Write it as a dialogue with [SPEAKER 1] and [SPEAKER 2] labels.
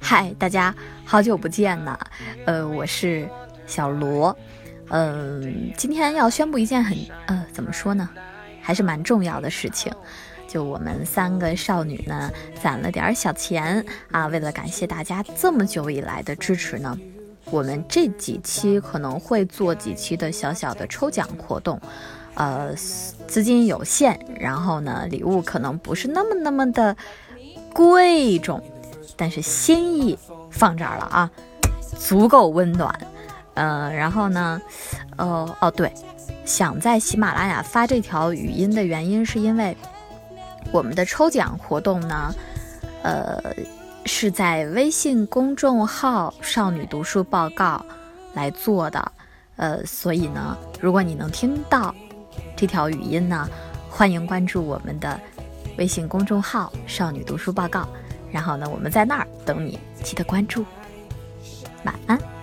[SPEAKER 1] 嗨，大家好久不见呐，呃，我是小罗，嗯、今天要宣布一件很呃，怎么说呢，还是蛮重要的事情。就我们三个少女呢，攒了点儿小钱。啊，为了感谢大家这么久以来的支持呢，我们这几期可能会做几期的小小的抽奖活动，呃，资金有限，然后呢，礼物可能不是那么那么的贵重，但是心意放这儿了啊，足够温暖。呃，然后呢，哦哦对，想在喜马拉雅发这条语音的原因是因为我们的抽奖活动呢，呃，是在微信公众号“少女读书报告”来做的。呃，所以呢，如果你能听到这条语音呢，欢迎关注我们的微信公众号“少女读书报告”，然后呢，我们在那儿等你，记得关注。晚安。